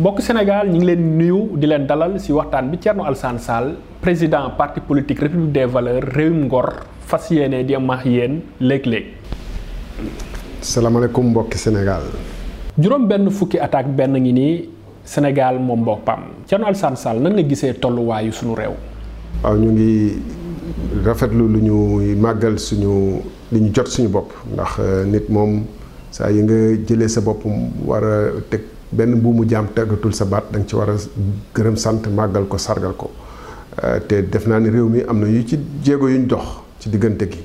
mbokk Sénégal ñu ngi leen nuyu di leen dalal ci waxtaan bi Thierno Alassane Sall président parti politique République des valeurs Rewim Ngor fas yéene di am ak yéen léeg-léeg. salaamaaleykum mbokki Sénégal. juróom benn fukki attaque benn ngi nii Sénégal moom boppam Thierno Alassane Sall nan nga gisee tolluwaayu suñu réew. waaw ñu ngi rafetlu lu ñu màggal suñu. li ñu jot suñu bopp ndax euh, nit moom saa yi nga jëlee sa bopp war a teg benn buumu jaam teggatul sa baat da nga ci war a gërëm sant màggal ko sargal ko euh, te def naa ne réew mi am na yu ci jéego yuñ dox ci diggante gi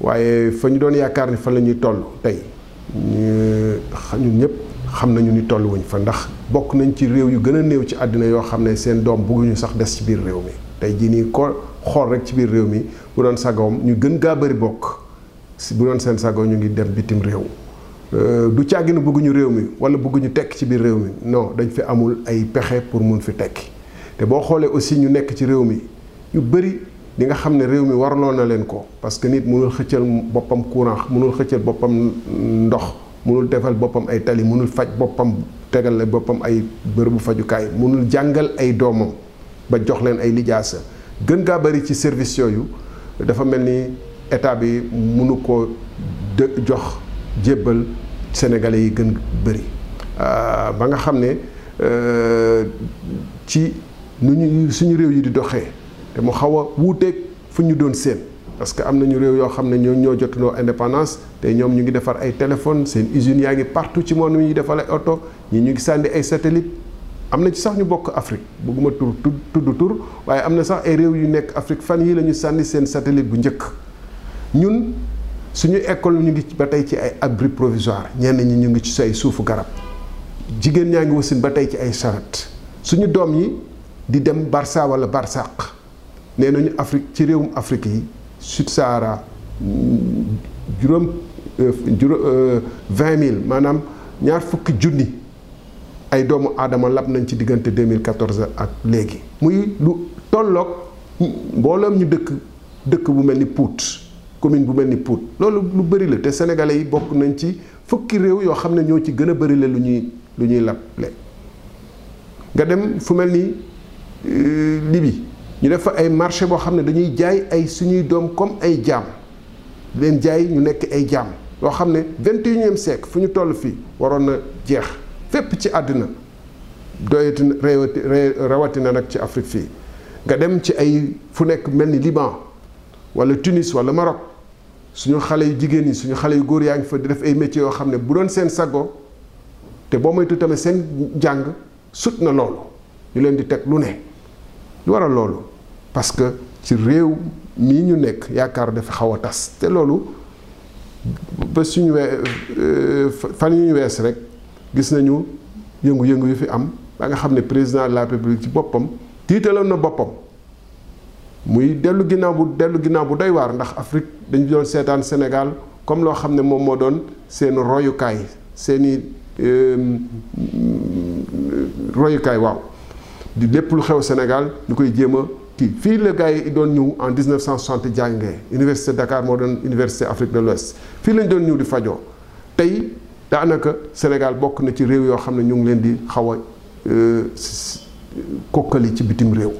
waaye fa ñu doon yaakaar ni fan la ñuy toll tey ñu ñun ñëpp xam nañu ni toll wuñ fa ndax bokk nañ ci réew yu gën a néew ci àddina yoo xam ne seen doom bugguñu sax des ci biir réew mi tey jii nii ko xool rek ci biir réew mi bu doon sagoom ñu gën gaa bëri bokk si bu doon seen sago ñu ngi dem bitim réew euh, du càggi na bëgguñu réew mi wala bëgguñu tekk ci biir réew mi non dañ fi amul ay pexe pour mun fi tekki te boo xoolee aussi ñu nekk ci réew mi ñu bëri li nga xam ne réew mi warloo na leen ko parce que nit mënul xëccal boppam courant mënul xëccal boppam ndox mënul defal boppam ay tali mënul faj boppam tegal la boppam ay bërëbu fajukaay mënul jàngal ay doomam ba jox leen ay lijaasa gën gaa bari ci service yooyu dafa mel ni état bi mënu ko de jox jébbal sénégalais yi gën bëri ah, ba nga xam ne euh, ci nu ñu suñu réew yi di doxee te mu xaw a wuuteeg fu ñu doon seen parce que am nañu réew yoo xam ne ñoo ñoo jotandoo indépendance te ñoom ñu ngi defar ay téléphone seen usines yaa ngi partout ci monde mi ñu defal ay oto ñi ñu ngi sànni ay satellite am na ci sax ñu bokk Afrique bëgguma tur tudd tur waaye am na sax ay réew yu nekk Afrique fan yii la ñu sànni seen satellite bu njëkk ñun suñu école ñu ngi ba tey ci ay abri provisoire ñenn ñi ñu ngi ci say suufu garab jigéen ñaa ngi wasin ba tey ci ay saret suñu doom yi di dem Barça wala Barsàq nee nañu Afrique ci réewum Afrique yi Sud Sahara juróom euh, juróom euh, vingt mille maanaam ñaar fukki junni ay doomu aadama lab nañ ci diggante 2014 ak léegi. muy lu tolloog mbooloom ñu dëkk dëkk bu mel ni Pout commune bu mel ni Pout loolu lu bëri la te sénégalais yi bokk nañ ci. fukki réew yoo xam ne ñoo ci gën a bëri la lu ñuy lu ñuy laple nga dem fu mel ni euh, Libye ñu def fa ay marché boo xam ne dañuy jaay ay suñuy doom comme ay jaam leen jaay ñu nekk ay jaam loo xam ne vingt et unième siècle fu ñu toll fii waroon na jeex fépp ci àddina doyatina rawatina nag ci Afrique fii nga dem ci ay fu nekk mel ni Liban wala Tunis wala Maroc suñu xale yu jigéen ñi suñu xale yu góor yaa ngi fa di def ay métiers yoo xam ne bu doon seen sago te boo moytu tamit seen jàng sut na loolu ñu leen di teg lu ne lu waral loolu parce que ci réew mii ñu nekk yaakaar dafa xaw a tas te loolu ba suñu wee fan yu ñu wees rek gis nañu yëngu-yëngu yu fi am ba nga xam ne président de la république ci boppam tiitaloon na boppam muy dellu ginnaaw bu dellu ginnaaw bu doy waar ndax Afrique dañu doon seetaan Sénégal comme loo xam ne moom moo doon seen royukaay seeni euh, royukaay waaw di lépp lu xew Sénégal ñu koy jéem a kii fii la gars yi doon ñëw en 1960 jàngee université Dakar moo doon université Afrique de l'Ouest fii lañ doon ñëw di fajoo tey daanaka Sénégal bokk na ci réew yoo xam ne ñu ngi leen di xaw a euh, kokkali ci bitim réew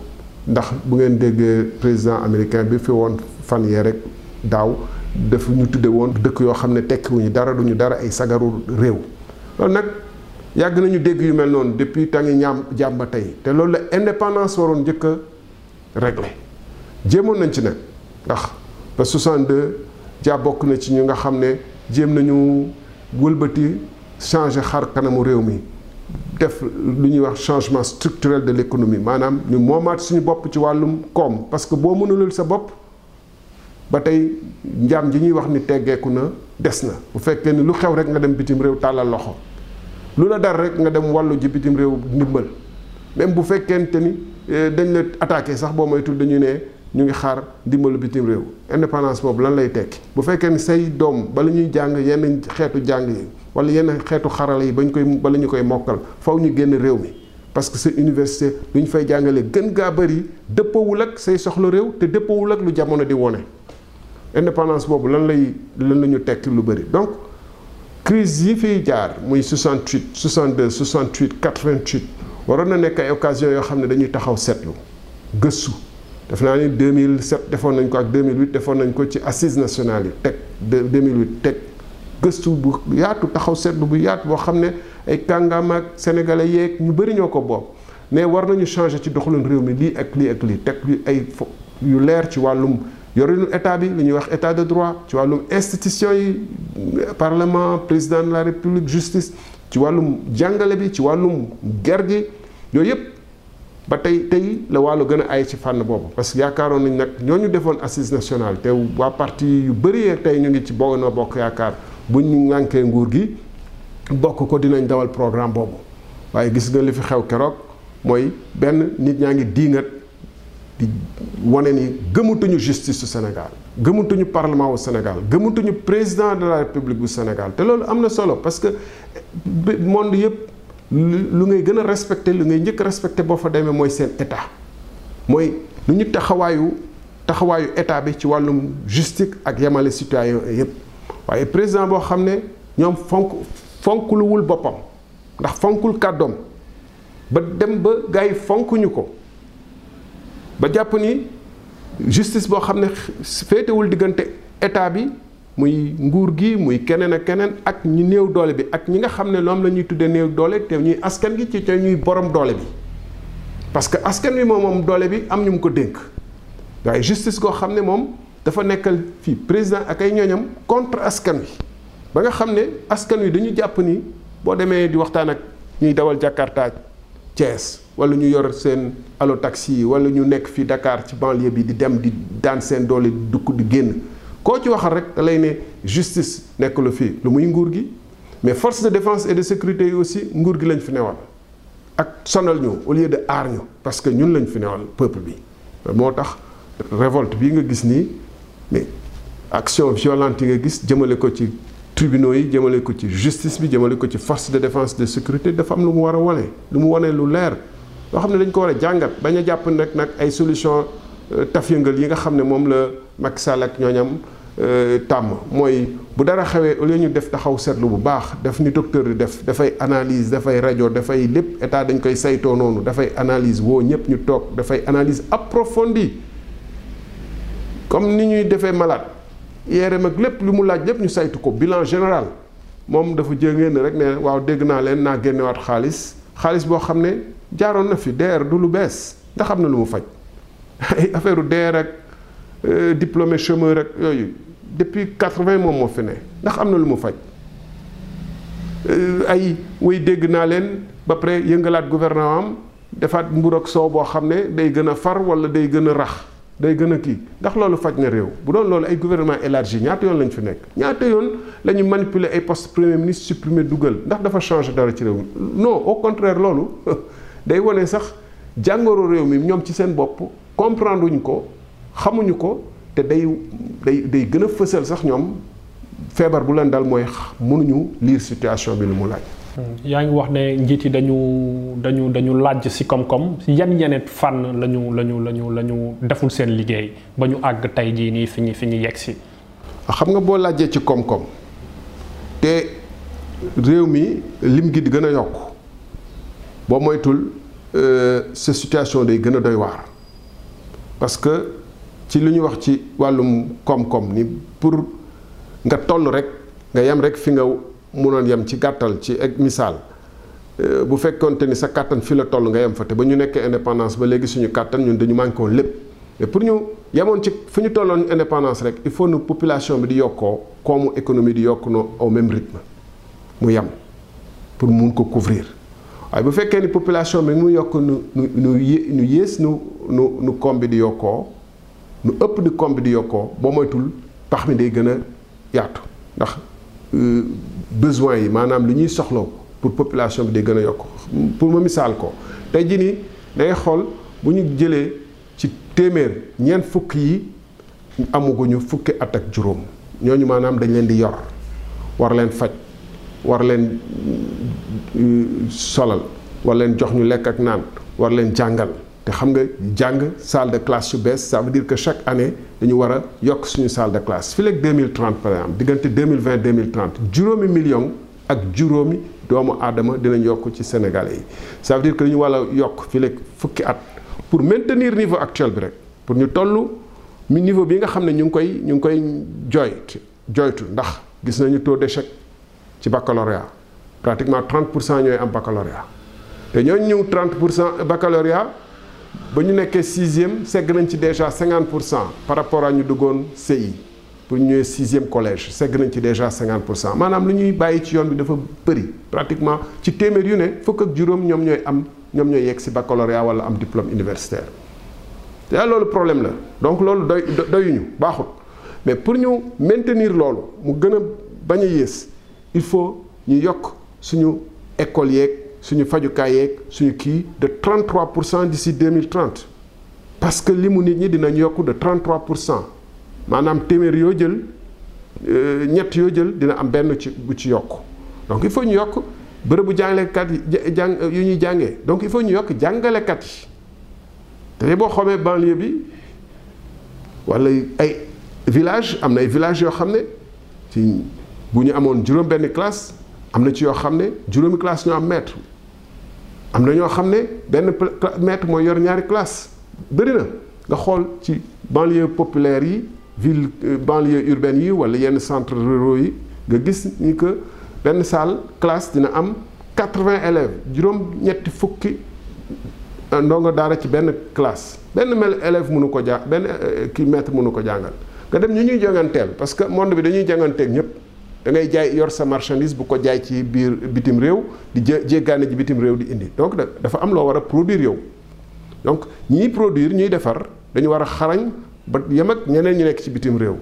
ndax bu ngeen déggee président américain bi fi woon fan yee rek daaw daf ñu tudde woon dëkk yoo xam ne tekkiwuñu dara duñu dara ay sagaru réew loolu nag yàgg nañu dégg yu mel noonu depuis tangi ñaam jàmm ba tey te loolu la indépendance waroon njëkk réglé jéemoon nañ ci nag ndax ba 62 jaa bokk na ci ñu nga xam ne jéem nañu wëlbati changer xar kanamu réew mi def lu ñuy wax changement structurel de l'économie maanaam ñu moomaat suñu bopp ci wàllum koom parce que boo mënulul sa bopp ba tey njaam ji ñuy wax ni teggeeku na des na bu fekkee ni lu xew rek nga dem bitim réew tàllal loxo lu la dara rek nga dem wàllu ji bitim réew ndimbal même bu fekkente ni eh, dañ la attaqué sax boo moytul dañu ne ñu ngi xaar ndimbalu bitim réew indépendance boobu lan lay tekki bu fekkee ni say doom bala ñuy jàng yenn xeetu jàng yi wala yenn xeetu xarala yi bañ koy bala ñu koy mokkal faw ñu génn réew mi parce que sa université lu ñu fay jàngale gën gaa bëri dëppawul ak say soxla réew te dëppawul ak lu jamono di wone indépendance boobu lan lay lan la ñu tekki lu bëri donc crise yi fiy jaar muy 68 62 68 88 waroon na nekk ay occasion yoo xam ne dañuy taxaw seetlu gëstu def naa ni 2007 defoon nañ ko ak 2008 defoon nañ ko ci assises nationales yi teg 2008 teg gëstu bu yaatu taxaw seetlu bu yaatu boo xam ne ay kàngam ak sénégalais yeeg ñu bëri ñoo ko bokk mais war nañu changer ci doxalin réew mi lii ak lii ak lii teg yu ay fo yu leer ci wàllum yorinu état bi li ñuy wax état de droit ci wàllum institution yi parlement président de la république justice ci wàllum jàngale bi ci wàllum ger gi yooyu yëpp ba tey tey la wàllu gën a ay ci fànn boobu parce que yaakaaroon nañ nag ñoo ñu defoon assise nationale te waa parti yu bëri tey ñu ngi ci Benno Bokk Yaakaar bu ñu ŋànkee nguur gi bokk ko dinañ dawal programme boobu waaye gis nga li fi xew keroog mooy benn nit ñaa ngi diingat di wane ni gëmatuñu justice su Sénégal gëmatuñu parlement wu Sénégal gëmatuñu président de la république bu Sénégal te loolu am na solo parce que monde yëpp. lu ngay gën a respecté lu ngay njëkk respecté boo fa demee mooy seen état mooy lu ñu taxawaayu taxawaayu état bi ci wàllum justice ak yemale citoyen yëpp waaye président boo xam ne ñoom fonk fonkluwul boppam ndax fonkul kàddoom ba dem ba gars yi fonkuñu ko ba jàpp ni justice boo xam ne féetewul diggante état bi muy nguur gi muy keneen ak keneen ak ñi néew doole bi ak ñi nga xam ne loom la ñuy tuddee néew doole te ñuy askan gi ci te ñuy borom doole bi parce que askan wi moom moom doole bi am ñu mu ko dénk waaye justice koo xam ne moom dafa nekkal fii président ak ay ñooñam contre askan wi ba nga xam ne askan wi dañu jàpp ni boo demee di waxtaan ak ñuy dawal Jakarta Thiès wala ñu yor seen alo taxi wala ñu nekk fii Dakar ci banlieue bi di dem di daan seen doole di dukk di génn koo ci waxal rek da lay ne justice nekk lu fii lu muy nguur gi mais force de défense et de sécurité yi aussi nguur gi lañ fi newal ak sonal ñu au lieu de aar ñu parce que ñun lañ fi newal peuple bi. moo tax révolte bii nga gis nii mais action violente yi nga gis jëmale ko ci tribunaux yi jëmale ko ci justice bi jëmale ko ci force de défense de sécurité dafa am lu mu war a wane lu mu wane lu leer loo xam ne dañ ko war a jàngat bañ a jàpp nag nag ay solution euh, taf yëngal yi nga xam ne moom la Macky Sall ak ñooñam euh, tàmm mooy bu dara xewee au ñu def taxaw seetlu bu baax def ni docteur di def dafay analyse dafay rajo dafay lépp état dañ koy saytoo noonu dafay analyse woo ñëpp ñu toog dafay analyse approfondie comme ni ñuy defee malade IRM ak lépp lu mu laaj lépp ñu saytu ko bilan général moom dafa jëngeen rek ne waaw dégg naa leen naa génnewaat xaalis xaalis boo xam ne jaaroon na fi DER du lu bees ndax xam na lu mu faj ay affaire DER ak euh, diplômé chômeur rek yooyu depuis quatre-vingt moom moo fi ne ndax am na lu mu faj euh, ay way dégg naa leen ba pare yëngalaat gouvernement am defaat mbur ak soow boo xam ne day gën a far wala day gën a rax day gën a kii ndax loolu faj na réew bu doon loolu ay gouvernement élargi ñaata yoon lañ fi nekk ñaata yoon la ñu manipuler ay poste premier ministre supprimer dugal ndax dafa changer dara ci réew mi non au contraire loolu day wane sax jàngoro réew mi ñoom ci seen bopp comprendre wuñ ko xamuñu ko te day day day gën a fësal sax ñoom feebar bu leen dal mooy mënuñu lire situation bi lu mu laaj. Hmm. yaa ngi wax ne njiit yi dañu dañu dañu laaj si koom-koom yan yeneen fànn lañu lañu lañu lañu deful seen liggéey ba ñu àgg tey jii nii fi ñu fi ñu yegg si. xam nga boo laajee ci koom-koom te réew mi lim gi di gën a yokk boo moytul sa situation day gën a doy waar parce que ci lu ñu wax ci wàllum koom-koom ni pour nga toll rek nga yem rek fi nga mu doon yem ci gàttal ci ak misaal euh, bu fekkonte ni sa kàttan fi la toll nga yem fa te ba ñu nekkee indépendance ba léegi suñu kàttan ñun dañu manqué woon lépp mais pour ñu yemoon ci fu ñu tolloon indépendance rek il faut nu population bi di yokkoo koomu économie di yokk noo au même rythme mu yem pour mun ko couvrir waaye bu fekkee ni population bi mu yokk nu nu nu yées nu nu nu koom bi di yokkoo nu ëpp ni koom bi di yokkoo boo moytul pax mi day gën a yaatu ndax euh, besoin yi maanaam li ñuy soxloo pour population bi day gën a yokk pour ma misaal ko tey jii nii day xool bu ñu jëlee ci téeméer ñeent fukk yi amuguñu fukki at ak juróom ñooñu maanaam dañ leen di yor war leen faj war leen euh, solal war leen jox ñu lekk ak naan war leen jàngal te xam nga jàng salle de classe yu bees ça veut dire que chaque année dañu war a yokk suñu salle de classe fii léegi 2030 par exemple diggante 2020 2030 juróomi million ak juróomi doomu aadama dinañ yokk ci Sénégalais yi ça veut dire que dañu war a yokk fii léegi fukki at pour maintenir niveau actuel bi rek pour ñu toll mi niveau bi nga xam ne ñu ngi koy ñu ngi koy jooy joytu ndax gis nañu taux d'échec ci baccalauréat pratiquement 30 pour cent ñooy am baccalauréat te ñooñu ñëw 30 pour cent baccalauréat ba ñu nekkee sixième segg nañ ci déjà 50 pour cent par rapport à ñu duggoon CI pour ñu ñëwee sixième collège segg nañ ci déjà 50 pour cent maanaam lu ñuy bàyyi ci yoon bi dafa bëri pratiquement ci téeméer yu ne fukk ak juróom ñoom ñooy am ñoom ñooy yegg si baccalauréat wala am diplôme universitaire te loolu problème la donc loolu doy doyuñu baaxut. mais pour ñu maintenir loolu mu gën a bañ a yées il faut ñu yokk suñu école yeeg suñu fajukaay yeeg suñu kii de 33 pour cent d'ici 2030 parce que limu nit ñi dinañ yokk de 33 pour cent maanaam téeméer yoo jël euh, ñett yoo jël dina am benn ci bu ci yokk donc il faut ñu yokk bërëbu jàngalekat yi jàng yu ñuy jàngee donc il faut ñu yokk jàngalekat yi. te boo xamee banlieue bi wala ay village am na ay village yoo xam ne ci bu ñu amoon juróom benn classe am na ci yoo xam ne juróomi classe ñoo am maître am na ñoo xam ne benn maître mooy yor ñaari classe bëri na nga xool ci banlieue populaire yi ville euh, banlieue urbaine yi wala yenn centre ruraux yi nga gis ni que benn salle classe dina am quatre-vingts élèves juróom-ñetti fukki euh, ndongo daara ci benn classe benn mel élève mënu ko jàng benn euh, kii maître mënu ko jàngal nga dem ñu ñuy jonganteel parce que monde bi dañuy jànganteeg ñëpp da ngay jaay yor sa marchandise bu ko jaay ci biir bitim réew di jé jéggaane ji bitim réew di indi donc dafa am loo war a produire yow donc ñiy produire ñuy defar dañu war a xarañ ba yem ak ñeneen ñu nekk ci bitim réew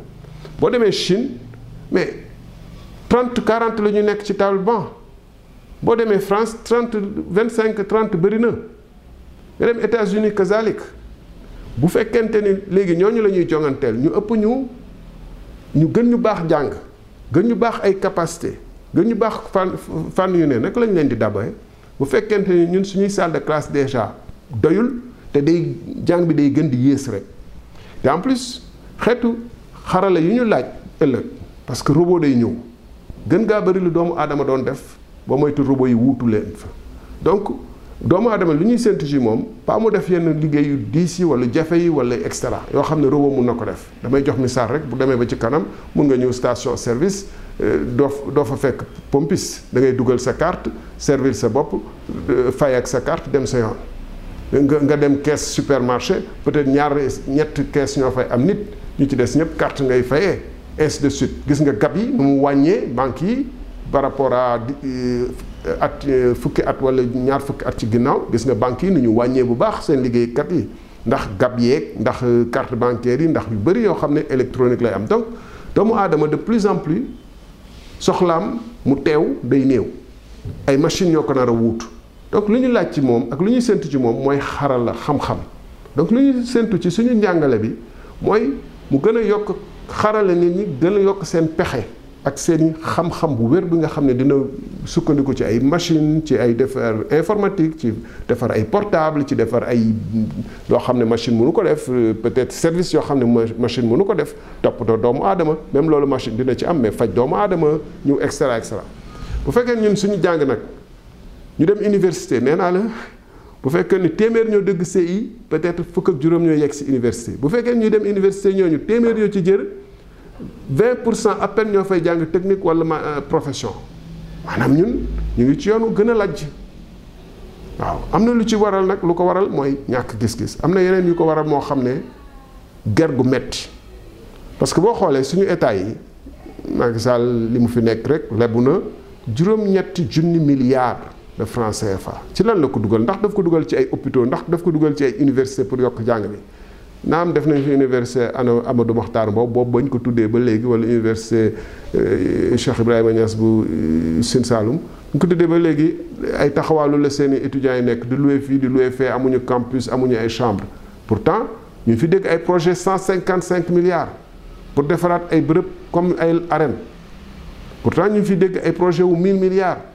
boo demee Chine mais trente quarante la ñu nekk ci table banc boo demee France trente vingt cinq trente bëri na nga dem États-Unis kazalik bu fekkente ni léegi ñooñu la ñuy jonganteel ñu ëpp ñu ñu gën ñu baax jàng gën ñu baax ay capacité gën ñu baax fànn fànn yu ne naka lañ leen di dabaye bu fekkente ni ñun suñuy salle de classe déjà doyul te day jàng bi day gën di yées rek te en plus xeetu xarala yu ñu laaj ëllëg parce que robot day ñëw gën gaa bëri lu doomu aadama doon def ba moytu robot yi wuutu leen fa donc doomu aadama lu ñuy séntu ci moom pas mu def yenn liggéey yu diis yi wala jafe yi wala extra yoo xam ne robot mun na ko def damay jox misaal rek bu demee ba ci kanam mun nga ñëw station service euh, doo doo fa fekk pompis da ngay dugal sa carte servir sa bopp euh, fay ak sa carte dem sa yoon nga nga dem caisse supermarché peut-être ñaar ñett caisse ñoo fay am nit ñu ci des ñëpp carte ngay fayee ainsi de suite gis nga gab yi nu mu wàññee banque yi par rapport à euh, at fukki at wala ñaar fukki at ci ginnaaw gis nga banque yi nu ñu wàññee bu baax seen liggéeykat yi ndax gab yeeg ndax euh, carte bancaire yi ndax yu bëri yoo xam ne électronique lay am donc doomu aadama de plus en plus soxlaam mu teew day néew ay machines ñoo ko nar a wuutu donc lu ñu laaj ci moom ak lu ñuy séntu ci moom mooy xarala xam-xam donc lu ñuy séntu ci suñu njàngale bi mooy mu gën a yokk xarala nit ñi gën a yokk seen pexe ak seen xam-xam bu wér bi nga xam ne dina sukkandiku ci ay machine ci ay defar informatique ci defar ay portable ci defar ay loo xam ne machine mënu ko def euh, peut-être service yoo xam ne machine mënu ko def toppatoo doomu aadama même loolu machine dina ci am mais faj doomu aadama ñu et cetera et bu fekkee ñun suñu jàng nag ñu dem université nee naa la bu fekkee ni téeméer ñoo dëgg CI peut-être fukk ak juróom ñoo yegg si université bu fekkee ñuy dem université ñooñu téeméer ñoo ci jër 20 pour cent à peine ñoo fay jàng technique wala ma euh, profession maanaam ñun ñu ngi ci yoonu gën a lajj waaw am na lu ci waral nag lu ko waral mooy ñàkk gis-gis am na yeneen yu ko waral moo xam ne ger gu metti parce que boo xoolee suñu état yi Macky Sall li mu fi nekk rek lebu na juróom-ñetti junni milliards de francs CFA ci lan la ko dugal ndax daf ko dugal ci ay hôpitaux ndax daf ko dugal ci ay université pour yokk jàng bi naam def nañ fi université ana Amadou Mahtar Mbow boobu bañ ko tuddee ba léegi wala université euh, Cheikh Ibrahima Niass bu euh, Sine Saloum ñu ko tuddee ba léegi ay taxawaalu la seeni étudiants yi nekk di loué fii di loué fee amuñu campus amuñu ay chambre pourtant ñu fi dégg ay projet cent cinquante cinq milliards pour defaraat ay bërëb comme ay arène pourtant ñu fi dégg ay projet wu mille milliards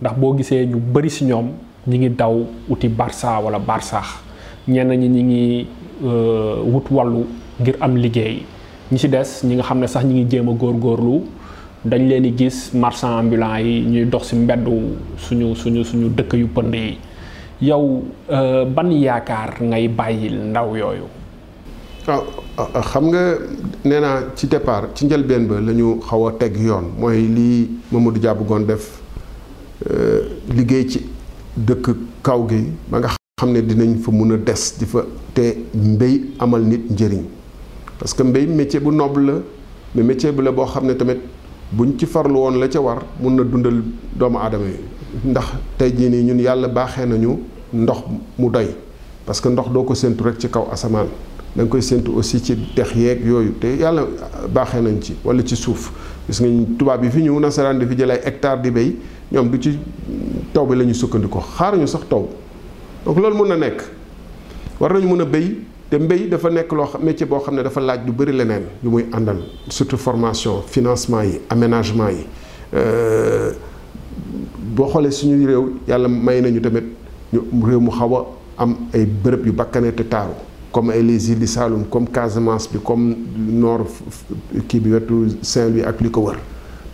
ndax boo gisee ñu bëri si ñoom ñi ngi daw uti Barça wala Barsaax ñenn ñi ñi ngi euh, wut wàllu ngir am liggéey ñi ci des ñi nga xam ne sax ñi ngi jéem a góorgóorlu dañ leen di gis marchand ambulant yi ñuy dox si mbeddu suñu suñu suñu dëkk yu pënd yi yow euh, ban yaakaar ngay bàyyil ndaw yooyu waaw ah, ah, xam nga nee naa ci départ ci njëlbeen ba la ñu xaw a teg yoon mooy lii Mamadou Dia bëggoon def euh, liggéey ci dëkk kaw gi ba nga xam ne dinañ fa mun a des di fa te mbéy amal nit njëriñ parce que mbéy métier bu noble la mais métier bi la boo xam ne tamit buñ ci farlu woon la ca war mun na dundal doomu aadama yi ndax tey jii nii ñun yàlla baaxee nañu ndox mu doy parce que ndox doo ko séntu rek ci kaw asamaan da nga koy séntu aussi ci dex yeeg yooyu te yàlla baaxee nañ ci wala ci suuf gis nga tubaab yi fi ñëw nasaraan di fi jël ay hectare di béy ñoom du ci taw bi la ñu sukkandiku xaaruñu sax taw donc loolu mën na nekk war nañu mën a béy te mbéy dafa nekk loo xam métier boo xam ne dafa laaj lu bëri leneen lu muy àndal surtout formation financement yi aménagement yi. boo xoolee suñu réew yàlla may nañu tamit ñu réew mu xaw a am ay bërëb yu bakkane te taaru comme ay les îles du Saloum comme Casamance bi comme nord kii bi wetu Saint-Louis ak li ko wër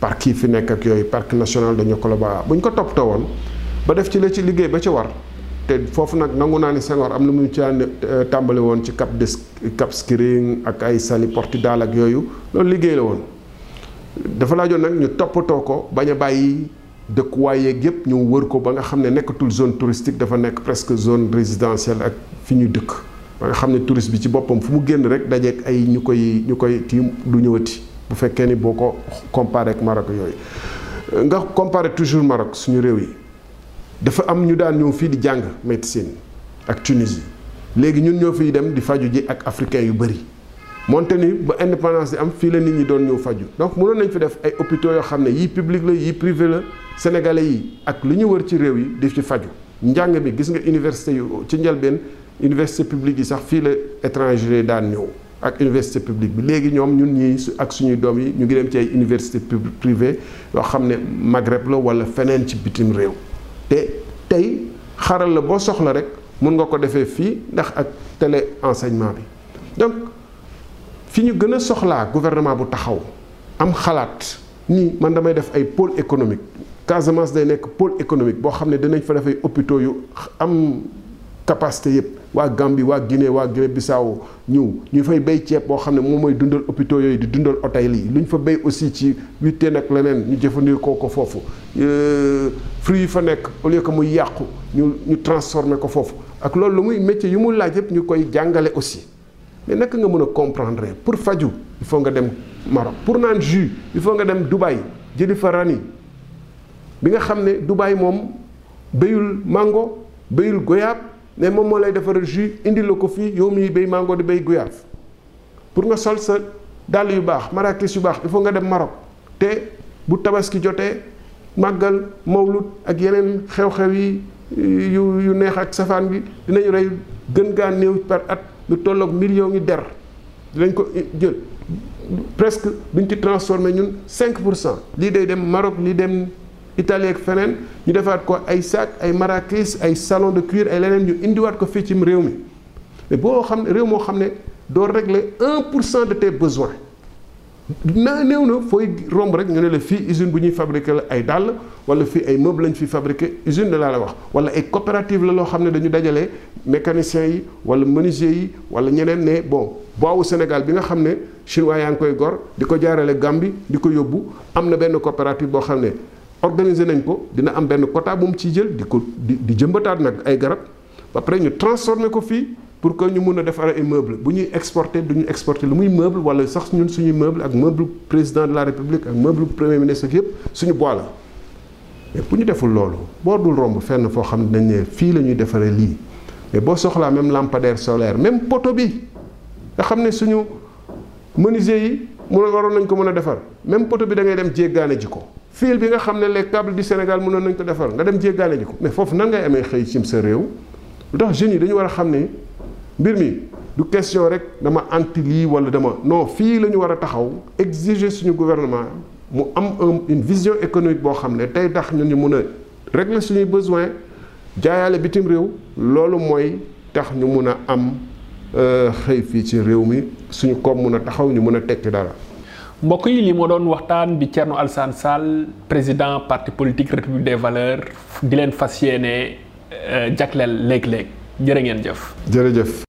parc yi fi nekk ak yooyu parc national de Niokolo-Bawa bu ñu ko toppatoo woon ba def ci la ci liggéey ba ci war te foofu nag nangu naa ni Senghor am na mu ci tàmbali woon ci Cap des Cap Skirring ak ay Saly Portudal ak yooyu loolu liggéey la woon dafa laajoon nag ñu toppatoo ko bañ a bàyyi dëkkuwaay yeeg yëpp ñu wër ko ba nga xam ne nekkatul zone touristique dafa nekk presque zone résidentielle ak fi ñu dëkk ba nga xam ne touriste bi ci boppam fu mu génn rek dajeeg ay ñu koy ñu koy tiim du ñëwati bu fekkee ni boo ko comparé ak Maroc yooyu nga comparé toujours Maroc suñu réew yi dafa am ñu daan ñëw fii di jàng médecine ak Tunisie léegi ñun ñoo fiy dem di faju ji ak africain yu bëri monte ni ba indépendance di am fii la nit ñi doon ñëw faju donc mënoon nañ fi def ay hôpitaux yoo xam ne yii public la yii privé la sénégalais yi ak li ñu wër ci réew yi di ci faju njàng bi gis nga université yu ci njëlbeen université publique yi sax fii la étranger daan ñëw ak université publique bi léegi ñoom ñun ñii ak suñuy doom yi ñu ngi dem ci ay université privée yoo xam ne Maghreb la wala feneen ci bitim réew te tey xaral la boo soxla rek mun nga ko defee fii ndax ak télé enseignement bi donc fi ñu gën a soxlaa gouvernement bu taxaw am xalaat ni man damay def ay pôle économique Casamance day nekk pôle économique boo xam ne dinañ fa dafay hôpitaux yu am capacité yëpp waa Gambie waa Guinée waa Guinée Bissau ñëw ñu fay béy ceeb boo xam ne moom mooy dundal hôpitaux yooyu di dundal hôtel yi lu ñu fa béy aussi ci witteen ak leneen ñu jëfandikoo ko foofu fruits yi fa nekk au lieu que muy yàqu ñu ñu transformer ko foofu ak loolu lu muy métier yu mu laaj yëpp ñu koy jàngale aussi mais naka nga mën a comprendre pour faju il faut nga dem Maroc pour naan jus il faut nga dem Dubaï jëli fa rani bi nga xam ne Dubaï moom béyul mango béyul goyaab mais moom moo lay defaral jus indi la ko fii yow mii béy mango di béy goyaab pour nga sol sa dàll yu baax marakis yu baax il faut nga dem Maroc te bu tabaski jotee màggal mawlud ak yeneen xew-xew yi yu yu neex ak safaan bi dinañu rey gën gaa néew par at lu tolloog million ngi der dinañ ko jël presque duñ ci transformé ñun 5 pour cent lii day dem Maroc lii dem Italie ak feneen ñu defaat ko ay sac ay maracas ay salon de cuir ay leneen ñu indiwaat ko fii ci réew mi mais boo xam ne réew moo xam ne doo régler 1 pour cent de tes besoins na néew na fooy romb rek ñu ne la fii usine bu ñuy fabriquer la ay dàll wala fii ay meuble lañ fi fabriquer usine da laa la wax wala ay coopérative la loo xam ne dañu dajale mécaniciens yi wala menuisier yi wala ñeneen ne bon boobu Sénégal bi nga xam ne chinois yaa ngi koy gor di ko jaarale Gambie di ko yóbbu am na benn coopérative boo xam ne organiser nañ ko dina am benn quota bu mu ciy jël di ko di di jëmbataat nag ay garab ba pare ñu transformer ko fii pour que ñu mun a defar ay meuble bu ñuy exporter du ñu exporter lu muy meuble wala sax ñun suñu meuble ak meuble président de la république ak meuble premier ministre ak yëpp suñu bois la mais bu ñu deful loolu boo dul romb fenn foo xam ne dañ ne fii la ñuy defaree lii mais boo soxlaa même lampadaire solaire même poteau bi nga xam ne suñu menuisier yi mun a waroon nañ ko mën a defar même poteau bi da ngay dem jéggaane ji ko fiil bi nga xam ne les câbles du Sénégal mënoon nañ ko defar nga dem jéggaane ji ko mais foofu nan ngay amee xëy cim sa réew lu tax jeunes yi dañu war a xam ne mbir mi du question rek dama anti lii wala dama non fii la ñu war a taxaw exiger suñu gouvernement mu am une vision économique boo xam ne tey tax ñun ñu mun a régler suñuy besoin jaayaale bitim réew loolu mooy tax ñu mun a am euh, xëy fii ci réew mi suñu koom mun a taxaw ñu mun a tekki dara. mbokk yi li moo doon waxtaan bi Thierno Alassane Sall président parti politique République des valeur di leen fas yéene euh, jagleel léeg-léeg jërë ngeen jëf. jërëjëf.